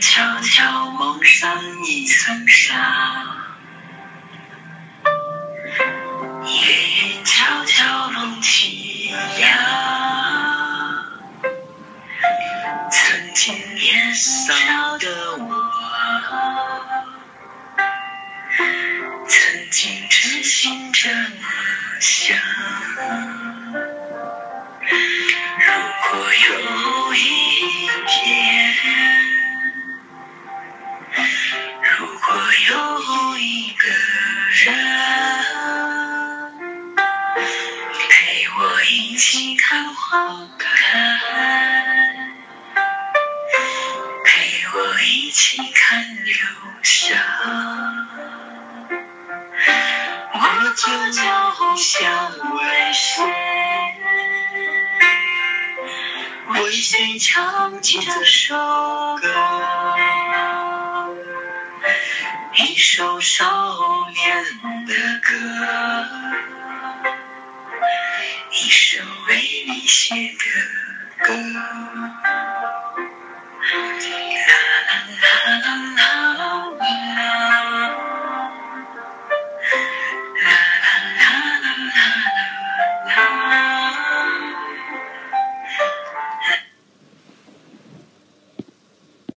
悄悄蒙上一层纱，夜雨悄悄隆凄凉。曾经年少的我，曾经痴心这么想，如果有。人陪我一起看花开，陪我一起看流沙，我就叫想为谁，为谁唱起这首歌。一首少年的歌。一首为你写的歌。